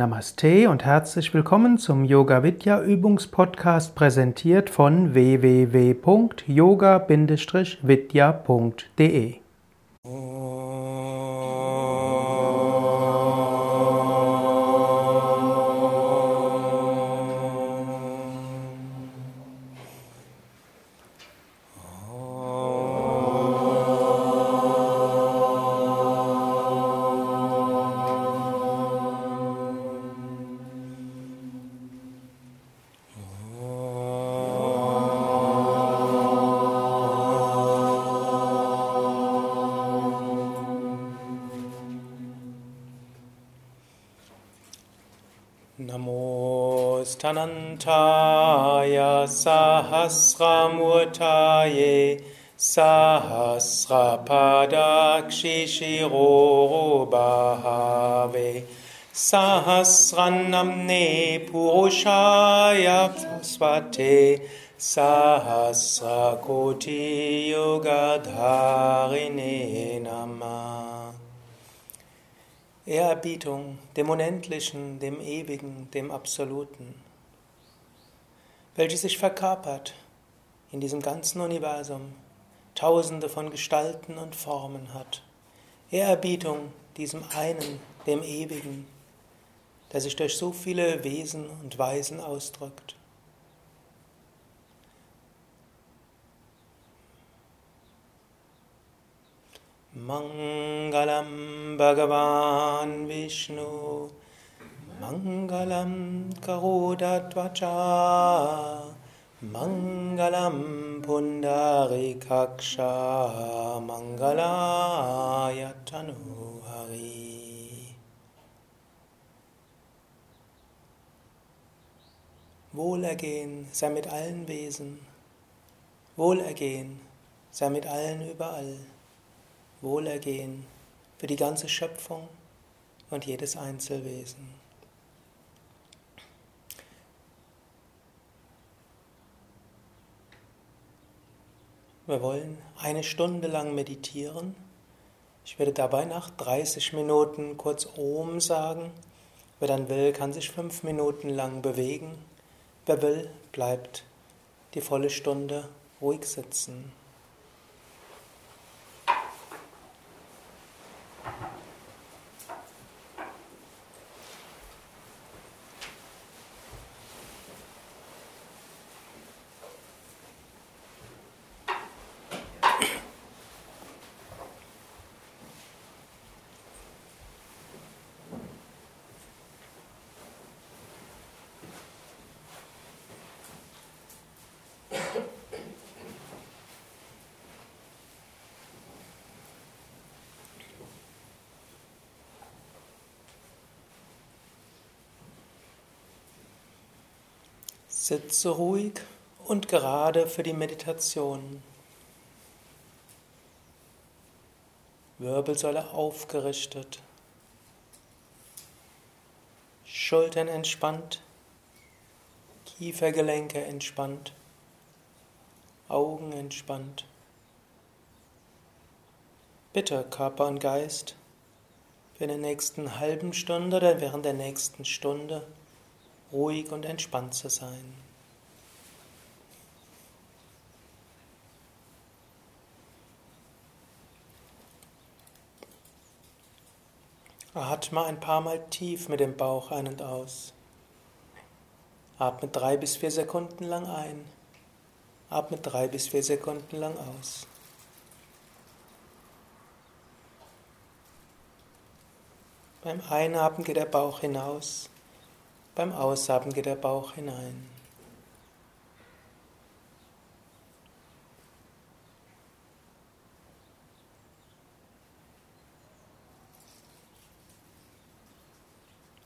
Namaste und herzlich willkommen zum Yoga Vidya Übungspodcast präsentiert von www.yoga-vidya.de. Sahasramurtaye Sahasrapadakshishirobhave Sahasranamne Purushaya Swate Sahasrakoti Yogadharine Namah. Ehrerbietung dem Unendlichen, dem Ewigen, dem Absoluten, welches sich verkörpert in diesem ganzen Universum, tausende von Gestalten und Formen hat. Ehrerbietung diesem einen, dem Ewigen, der sich durch so viele Wesen und Weisen ausdrückt. Mangalam Bhagavan Vishnu Mangalam Karudatvacha Mangalam Pundarikaksha Mangalayatanu Hari Wohlergehen sei mit allen Wesen, Wohlergehen sei mit allen überall. Wohlergehen für die ganze Schöpfung und jedes Einzelwesen. Wir wollen eine Stunde lang meditieren. Ich werde dabei nach 30 Minuten kurz Om sagen. Wer dann will, kann sich fünf Minuten lang bewegen. Wer will, bleibt die volle Stunde ruhig sitzen. Sitze ruhig und gerade für die Meditation. Wirbelsäule aufgerichtet. Schultern entspannt. Kiefergelenke entspannt. Augen entspannt. Bitte Körper und Geist für den nächsten halben Stunde oder während der nächsten Stunde ruhig und entspannt zu sein. Atme ein paar Mal tief mit dem Bauch ein und aus. Atme drei bis vier Sekunden lang ein. Atme drei bis vier Sekunden lang aus. Beim Einatmen geht der Bauch hinaus. Beim Ausatmen geht der Bauch hinein.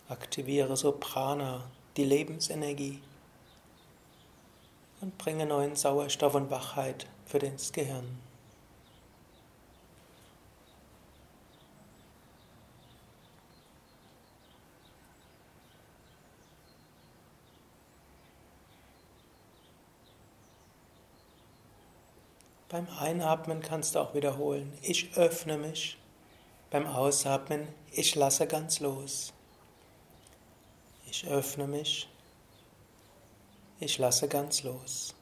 Aktiviere so Prana, die Lebensenergie und bringe neuen Sauerstoff und Wachheit für das Gehirn. Beim Einatmen kannst du auch wiederholen, ich öffne mich beim Ausatmen, ich lasse ganz los. Ich öffne mich. Ich lasse ganz los.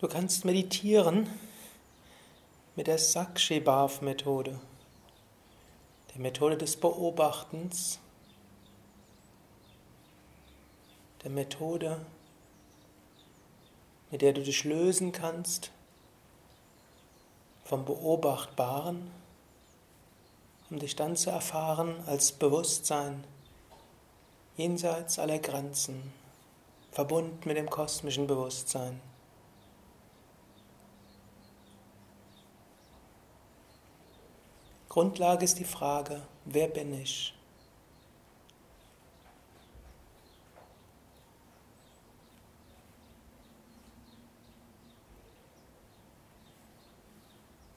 Du kannst meditieren mit der Sakshi Bhav Methode, der Methode des Beobachtens, der Methode, mit der du dich lösen kannst vom Beobachtbaren, um dich dann zu erfahren als Bewusstsein jenseits aller Grenzen, verbunden mit dem kosmischen Bewusstsein. Grundlage ist die Frage, wer bin ich?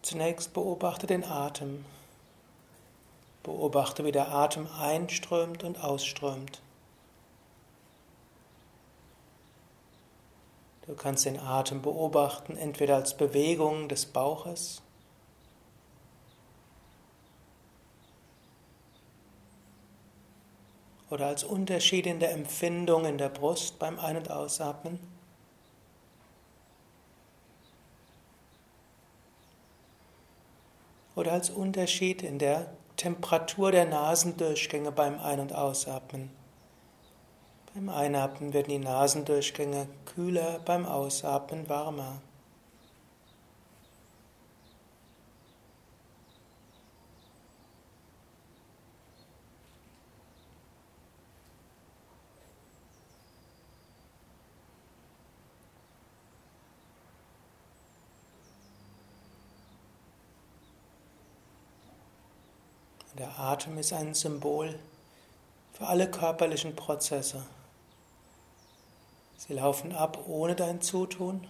Zunächst beobachte den Atem. Beobachte, wie der Atem einströmt und ausströmt. Du kannst den Atem beobachten, entweder als Bewegung des Bauches oder als Unterschied in der Empfindung in der Brust beim Ein- und Ausatmen. Oder als Unterschied in der Temperatur der Nasendurchgänge beim Ein- und Ausatmen. Beim Einatmen werden die Nasendurchgänge kühler, beim Ausatmen warmer. Der Atem ist ein Symbol für alle körperlichen Prozesse. Sie laufen ab ohne dein Zutun.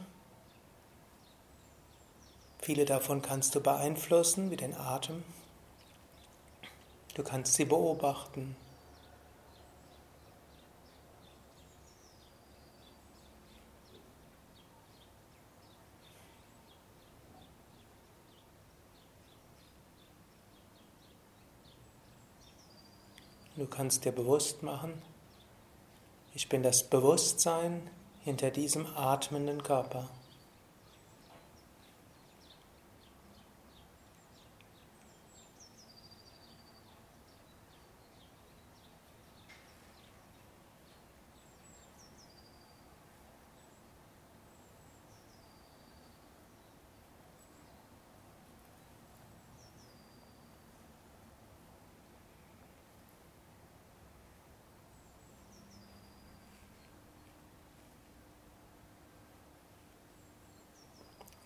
Viele davon kannst du beeinflussen, wie den Atem. Du kannst sie beobachten. Kannst dir bewusst machen, ich bin das Bewusstsein hinter diesem atmenden Körper.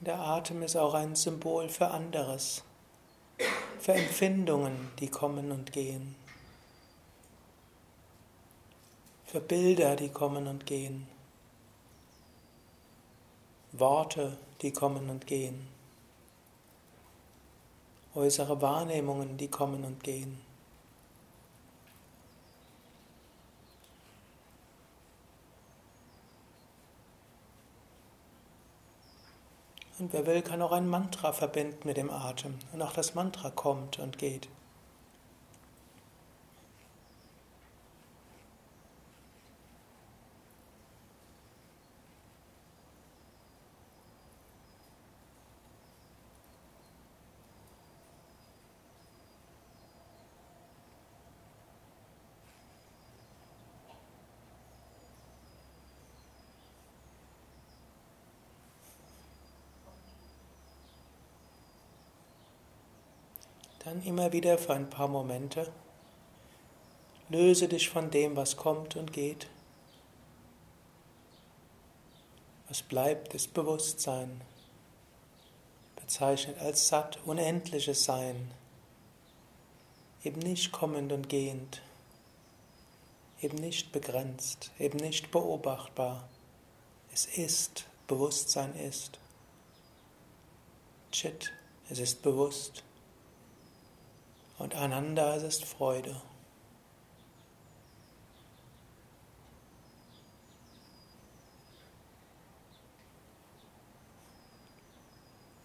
Der Atem ist auch ein Symbol für anderes, für Empfindungen, die kommen und gehen, für Bilder, die kommen und gehen, Worte, die kommen und gehen, äußere Wahrnehmungen, die kommen und gehen. Und wer will, kann auch ein Mantra verbinden mit dem Atem. Und auch das Mantra kommt und geht. Dann immer wieder für ein paar Momente. Löse dich von dem, was kommt und geht. Was bleibt, ist Bewusstsein, bezeichnet als satt, unendliches Sein, eben nicht kommend und gehend, eben nicht begrenzt, eben nicht beobachtbar. Es ist, Bewusstsein ist. Chit, es ist bewusst. Und Ananda, es ist Freude.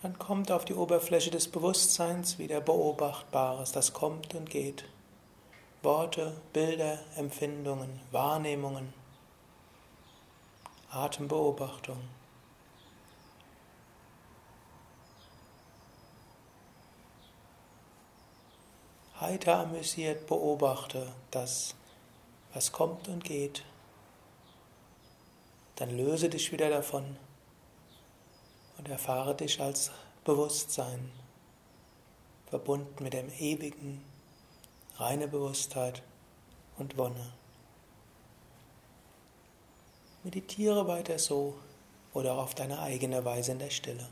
Dann kommt auf die Oberfläche des Bewusstseins wieder Beobachtbares, das kommt und geht. Worte, Bilder, Empfindungen, Wahrnehmungen, Atembeobachtung. Heiter amüsiert beobachte das, was kommt und geht. Dann löse dich wieder davon und erfahre dich als Bewusstsein, verbunden mit dem ewigen, reine Bewusstheit und Wonne. Meditiere weiter so oder auf deine eigene Weise in der Stille.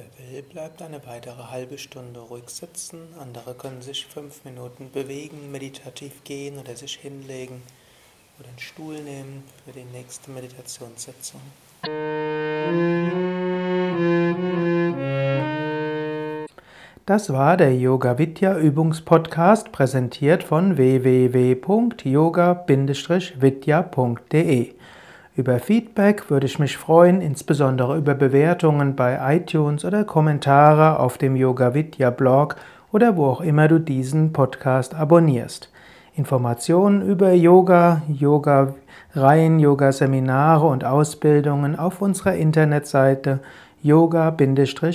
Wer will, bleibt eine weitere halbe Stunde ruhig sitzen. Andere können sich fünf Minuten bewegen, meditativ gehen oder sich hinlegen oder einen Stuhl nehmen für die nächste Meditationssitzung. Das war der Yoga Vidya Übungspodcast, präsentiert von www.yoga-vidya.de. Über Feedback würde ich mich freuen, insbesondere über Bewertungen bei iTunes oder Kommentare auf dem Yoga Vidya Blog oder wo auch immer du diesen Podcast abonnierst. Informationen über Yoga, Yoga-Reihen, Yoga-Seminare und Ausbildungen auf unserer Internetseite yoga-vidya.de